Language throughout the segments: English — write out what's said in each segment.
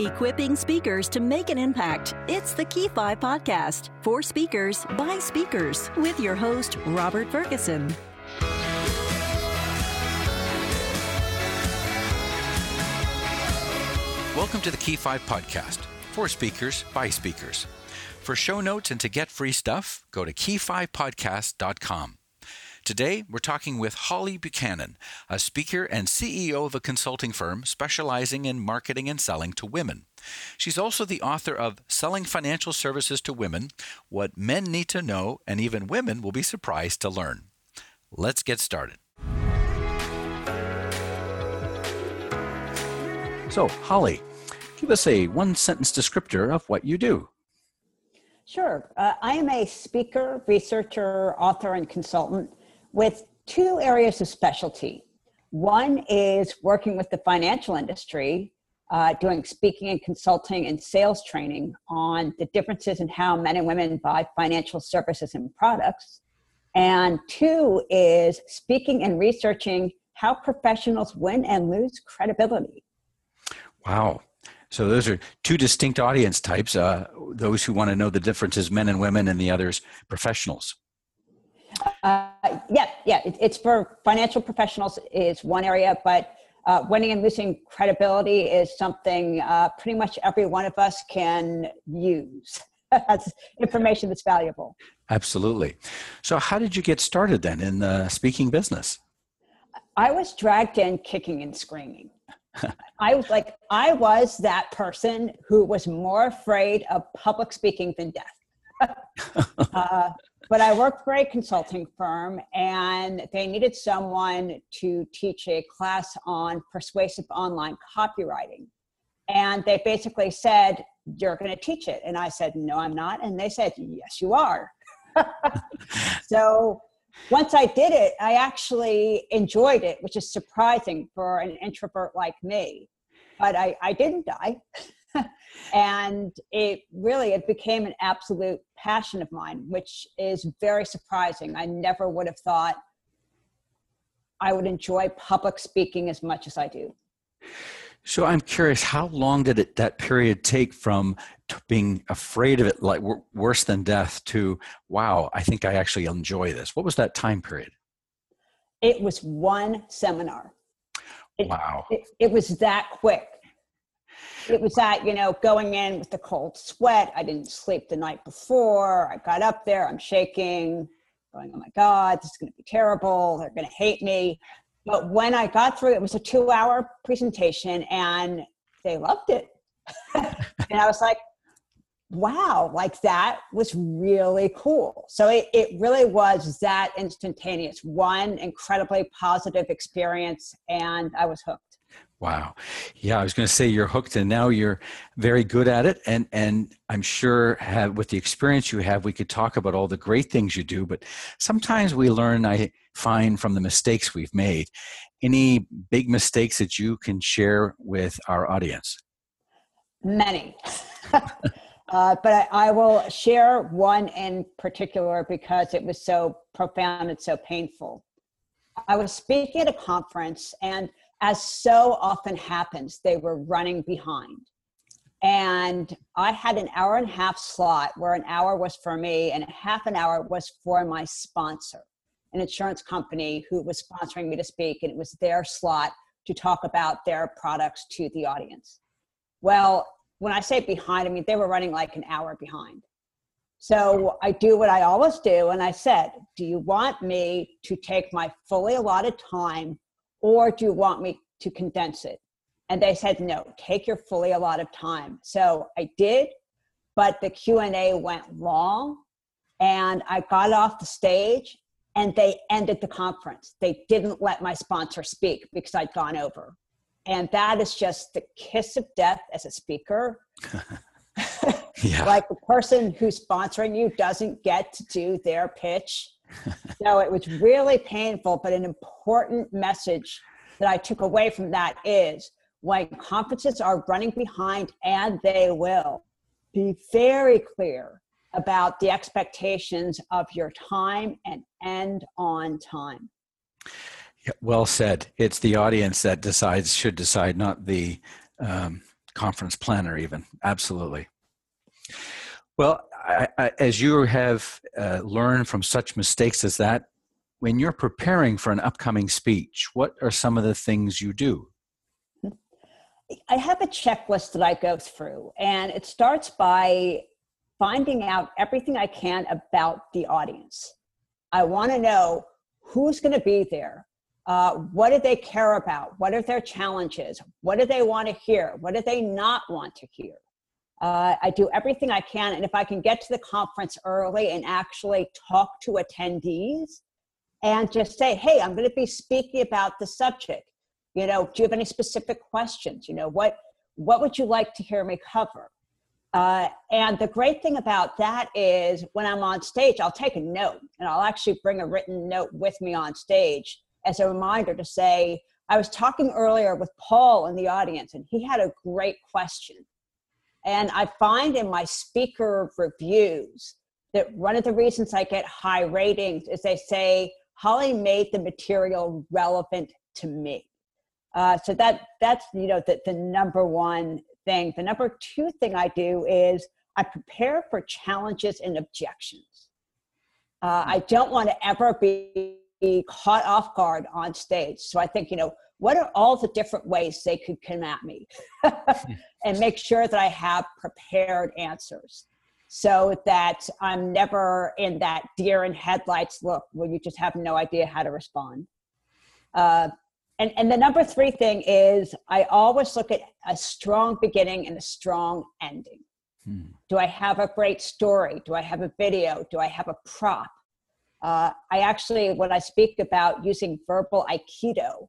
Equipping speakers to make an impact. It's the Key 5 podcast for speakers by speakers with your host, Robert Ferguson. Welcome to the Key 5 podcast for speakers by speakers. For show notes and to get free stuff, go to key5podcast.com. Today, we're talking with Holly Buchanan, a speaker and CEO of a consulting firm specializing in marketing and selling to women. She's also the author of Selling Financial Services to Women What Men Need to Know and Even Women Will Be Surprised to Learn. Let's get started. So, Holly, give us a one sentence descriptor of what you do. Sure. Uh, I am a speaker, researcher, author, and consultant with two areas of specialty. One is working with the financial industry, uh, doing speaking and consulting and sales training on the differences in how men and women buy financial services and products. And two is speaking and researching how professionals win and lose credibility. Wow. So those are two distinct audience types uh, those who want to know the differences, men and women, and the others, professionals. Uh, yeah, yeah, it, it's for financial professionals is one area, but uh, winning and losing credibility is something uh, pretty much every one of us can use. that's information that's valuable. Absolutely. So, how did you get started then in the speaking business? I was dragged in kicking and screaming. I was like, I was that person who was more afraid of public speaking than death. uh, but I worked for a consulting firm and they needed someone to teach a class on persuasive online copywriting. And they basically said, You're going to teach it. And I said, No, I'm not. And they said, Yes, you are. so once I did it, I actually enjoyed it, which is surprising for an introvert like me. But I, I didn't die. and it really it became an absolute passion of mine which is very surprising. I never would have thought i would enjoy public speaking as much as i do. So i'm curious how long did it that period take from being afraid of it like worse than death to wow i think i actually enjoy this? What was that time period? It was one seminar. It, wow. it, it was that quick it was that you know going in with the cold sweat. I didn't sleep the night before. I got up there i'm shaking going oh my god this is going to be terrible. They're going to hate me. But when i got through it was a two hour presentation and they loved it. And i was like wow like that was really cool. So it, it really was that instantaneous one incredibly positive experience and i was hooked Wow. Yeah, I was going to say you're hooked and now you're very good at it and and I'm sure have with the experience you have we could talk about all the great things you do, but sometimes we learn I find from the mistakes we've made. Any big mistakes that you can share with our audience? Many. uh, but I, I will share one in particular because it was so profound and so painful. I was speaking at a conference and as so often happens, they were running behind. And I had an hour and a half slot where an hour was for me and half an hour was for my sponsor, an insurance company who was sponsoring me to speak. And it was their slot to talk about their products to the audience. Well, when I say behind, I mean they were running like an hour behind. So I do what I always do. And I said, Do you want me to take my fully allotted time or do you want me to condense it? And they said, no, take your fully allotted time. So I did, but the Q&A went long and I got off the stage and they ended the conference. They didn't let my sponsor speak because I'd gone over. And that is just the kiss of death as a speaker. yeah. like the person who's sponsoring you doesn't get to do their pitch so it was really painful, but an important message that I took away from that is when conferences are running behind, and they will, be very clear about the expectations of your time and end on time. Well said. It's the audience that decides, should decide, not the um, conference planner, even. Absolutely. Well, I, I, as you have uh, learned from such mistakes as that, when you're preparing for an upcoming speech, what are some of the things you do? I have a checklist that I go through, and it starts by finding out everything I can about the audience. I want to know who's going to be there. Uh, what do they care about? What are their challenges? What do they want to hear? What do they not want to hear? Uh, I do everything I can. And if I can get to the conference early and actually talk to attendees and just say, hey, I'm going to be speaking about the subject. You know, do you have any specific questions? You know, what, what would you like to hear me cover? Uh, and the great thing about that is when I'm on stage, I'll take a note and I'll actually bring a written note with me on stage as a reminder to say, I was talking earlier with Paul in the audience and he had a great question. And I find in my speaker reviews that one of the reasons I get high ratings is they say, Holly made the material relevant to me. Uh, so that that's you know the, the number one thing. The number two thing I do is I prepare for challenges and objections. Uh, I don't want to ever be caught off guard on stage. So I think, you know, what are all the different ways they could come at me? and make sure that I have prepared answers so that I'm never in that deer in headlights look where you just have no idea how to respond. Uh, and, and the number three thing is I always look at a strong beginning and a strong ending. Hmm. Do I have a great story? Do I have a video? Do I have a prop? Uh, I actually, when I speak about using verbal Aikido,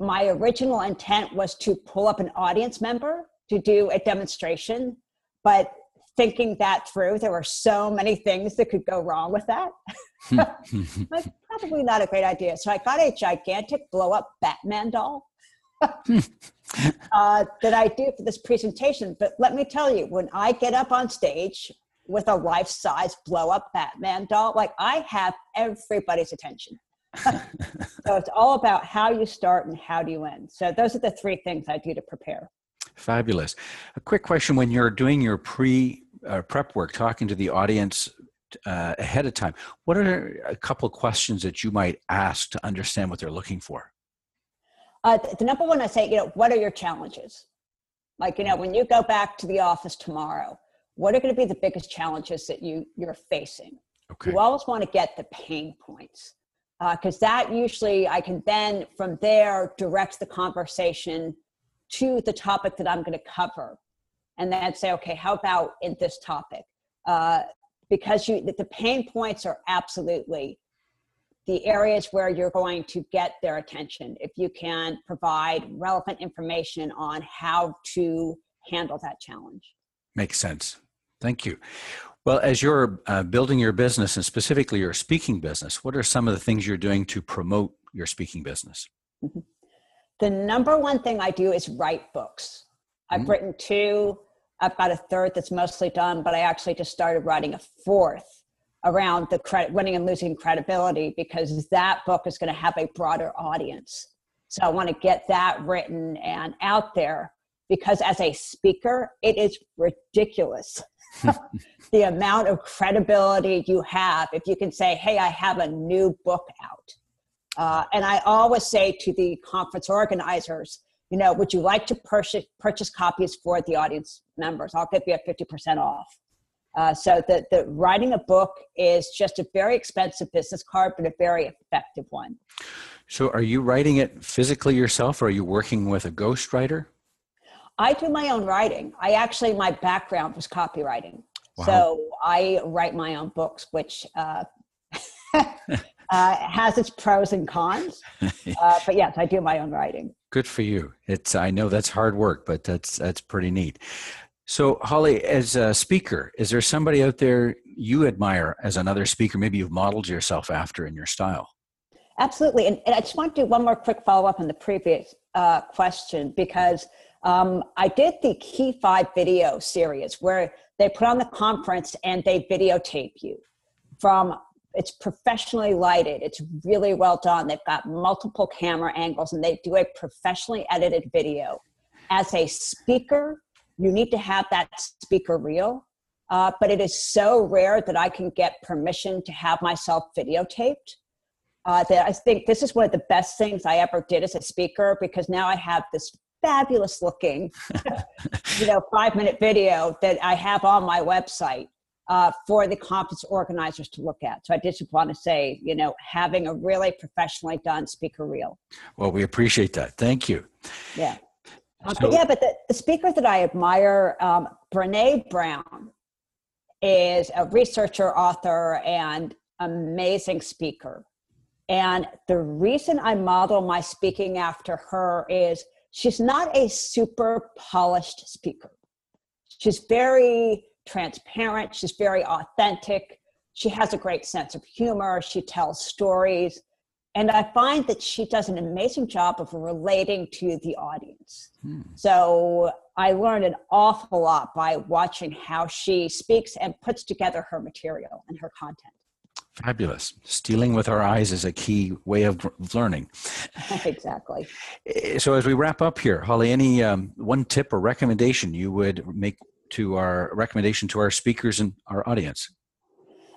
my original intent was to pull up an audience member to do a demonstration, but thinking that through, there were so many things that could go wrong with that. like, probably not a great idea. So I got a gigantic blow up Batman doll uh, that I do for this presentation. But let me tell you, when I get up on stage with a life size blow up Batman doll, like I have everybody's attention. So it's all about how you start and how do you end. So those are the three things I do to prepare. Fabulous. A quick question when you're doing your pre uh, prep work, talking to the audience uh, ahead of time, what are a couple questions that you might ask to understand what they're looking for? Uh, the number one, I say, you know, what are your challenges? Like, you know, when you go back to the office tomorrow, what are going to be the biggest challenges that you you're facing? Okay. You always want to get the pain points because uh, that usually I can then from there direct the conversation to the topic that I'm going to cover, and then say, okay, how about in this topic? Uh, because you the pain points are absolutely the areas where you're going to get their attention if you can provide relevant information on how to handle that challenge. Makes sense. Thank you well as you're uh, building your business and specifically your speaking business what are some of the things you're doing to promote your speaking business mm-hmm. the number one thing i do is write books i've mm-hmm. written two I've got a third that's mostly done, but I actually just started writing a fourth around the credit winning and losing credibility because that book is going to have a broader audience. So I want to get that written and out there because as a speaker, it is ridiculous the amount of credibility you have if you can say, Hey, I have a new book out. Uh, and I always say to the conference organizers, you know, would you like to purchase, purchase copies for the audience members? I'll give you a 50% off. Uh, so the, the writing a book is just a very expensive business card, but a very effective one. So are you writing it physically yourself or are you working with a ghostwriter? I do my own writing. I actually, my background was copywriting. Wow. So I write my own books, which uh, uh, has its pros and cons. Uh, but yes, I do my own writing. Good for you. It's I know that's hard work, but that's that's pretty neat. So, Holly, as a speaker, is there somebody out there you admire as another speaker? Maybe you've modeled yourself after in your style. Absolutely, and, and I just want to do one more quick follow up on the previous uh, question because um, I did the Key Five video series where they put on the conference and they videotape you from it's professionally lighted it's really well done they've got multiple camera angles and they do a professionally edited video as a speaker you need to have that speaker reel. Uh, but it is so rare that I can get permission to have myself videotaped. Uh, that I think this is one of the best things I ever did as a speaker because now I have this fabulous looking, you know, five minute video that I have on my website uh, for the conference organizers to look at. So I just want to say, you know, having a really professionally done speaker reel. Well, we appreciate that. Thank you. Yeah. Um, so, but yeah, but the, the, speaker that I admire, um, Brene Brown, is a researcher, author, and amazing speaker. And the reason I model my speaking after her is she's not a super polished speaker. She's very transparent, she's very authentic, she has a great sense of humor, she tells stories. And I find that she does an amazing job of relating to the audience. Hmm. So I learned an awful lot by watching how she speaks and puts together her material and her content. Fabulous. Stealing with our eyes is a key way of learning. exactly. Eh, so, as we wrap up here, Holly, any um, one tip or recommendation you would make to our recommendation to our speakers and our audience?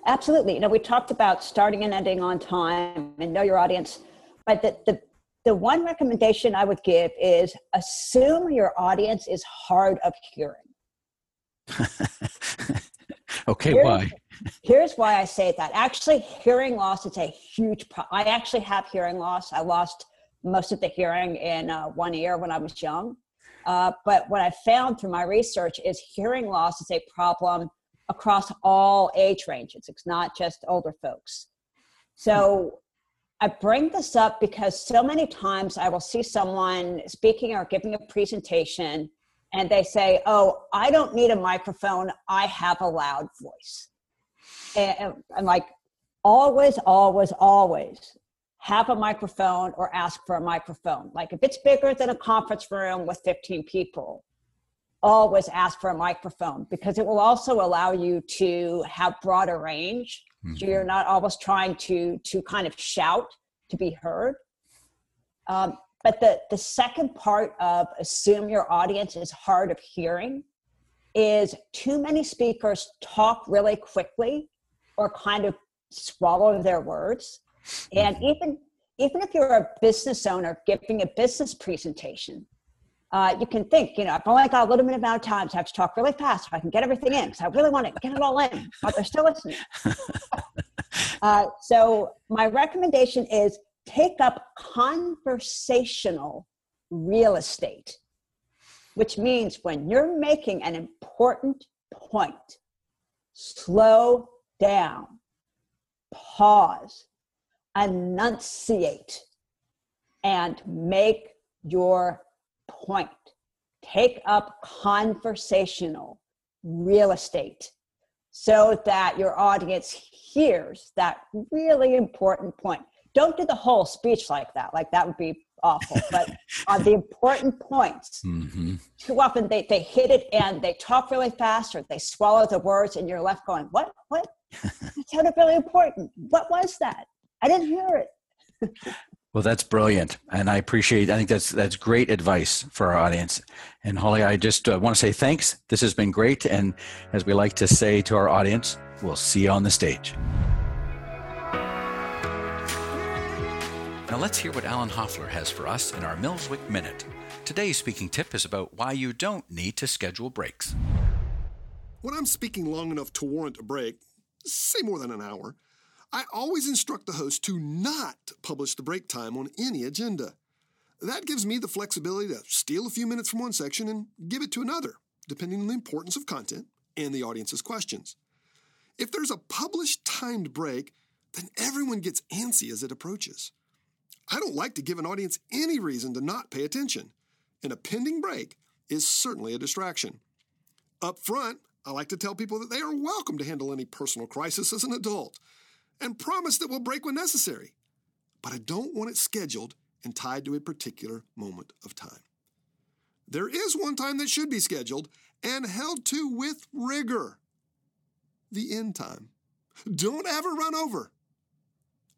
Absolutely. You know, we talked about starting and ending on time and know your audience, but the, the, the one recommendation I would give is assume your audience is hard of hearing. okay, here's, why? Here's why I say that. Actually, hearing loss is a huge. I actually have hearing loss. I lost most of the hearing in uh, one ear when I was young. Uh, but what I found through my research is hearing loss is a problem across all age ranges. It's not just older folks. So I bring this up because so many times I will see someone speaking or giving a presentation and they say, Oh, I don't need a microphone. I have a loud voice. And I'm like, always, always, always have a microphone or ask for a microphone. Like if it's bigger than a conference room with 15 people, always ask for a microphone because it will also allow you to have broader range. Mm-hmm. So you're not always trying to to kind of shout to be heard. Um, but the the second part of assume your audience is hard of hearing is too many speakers talk really quickly or kind of swallow their words and mm-hmm. even even if you're a business owner giving a business presentation uh, you can think, you know, I've only got a little bit amount of time, so I have to talk really fast so I can get everything in because I really want to get it all in, but they're still listening. uh, so my recommendation is take up conversational real estate, which means when you're making an important point, slow down, pause, enunciate, and make your point. Take up conversational real estate so that your audience hears that really important point. Don't do the whole speech like that, like that would be awful. But on the important points, mm-hmm. too often they, they hit it and they talk really fast or they swallow the words, and you're left going, What? What? That sounded really important. What was that? I didn't hear it. Well, that's brilliant, and I appreciate. I think that's that's great advice for our audience. And Holly, I just uh, want to say thanks. This has been great, and as we like to say to our audience, we'll see you on the stage. Now let's hear what Alan Hoffler has for us in our Millswick Minute. Today's speaking tip is about why you don't need to schedule breaks. When I'm speaking long enough to warrant a break, say more than an hour. I always instruct the host to not publish the break time on any agenda. That gives me the flexibility to steal a few minutes from one section and give it to another, depending on the importance of content and the audience's questions. If there's a published timed break, then everyone gets antsy as it approaches. I don't like to give an audience any reason to not pay attention, and a pending break is certainly a distraction. Up front, I like to tell people that they are welcome to handle any personal crisis as an adult and promise that we'll break when necessary. But I don't want it scheduled and tied to a particular moment of time. There is one time that should be scheduled and held to with rigor the end time. Don't ever run over.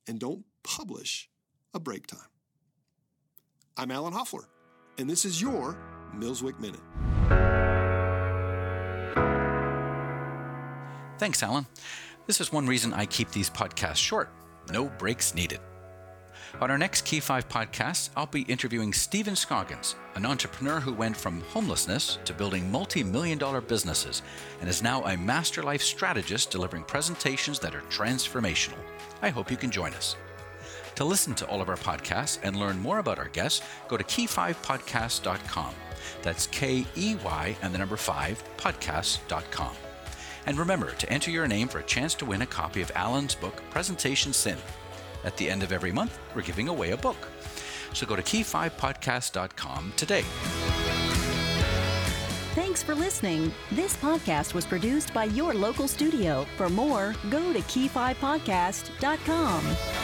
And don't publish a break time. I'm Alan Hoffler, and this is your Millswick Minute. Thanks, Alan. This is one reason I keep these podcasts short. No breaks needed. On our next Key 5 podcast, I'll be interviewing Stephen Scoggins, an entrepreneur who went from homelessness to building multi million dollar businesses and is now a master life strategist delivering presentations that are transformational. I hope you can join us. To listen to all of our podcasts and learn more about our guests, go to key5podcast.com. That's K E Y and the number 5 podcast.com. And remember to enter your name for a chance to win a copy of Alan's book, Presentation Sin. At the end of every month, we're giving away a book. So go to key5podcast.com today. Thanks for listening. This podcast was produced by your local studio. For more, go to key5podcast.com.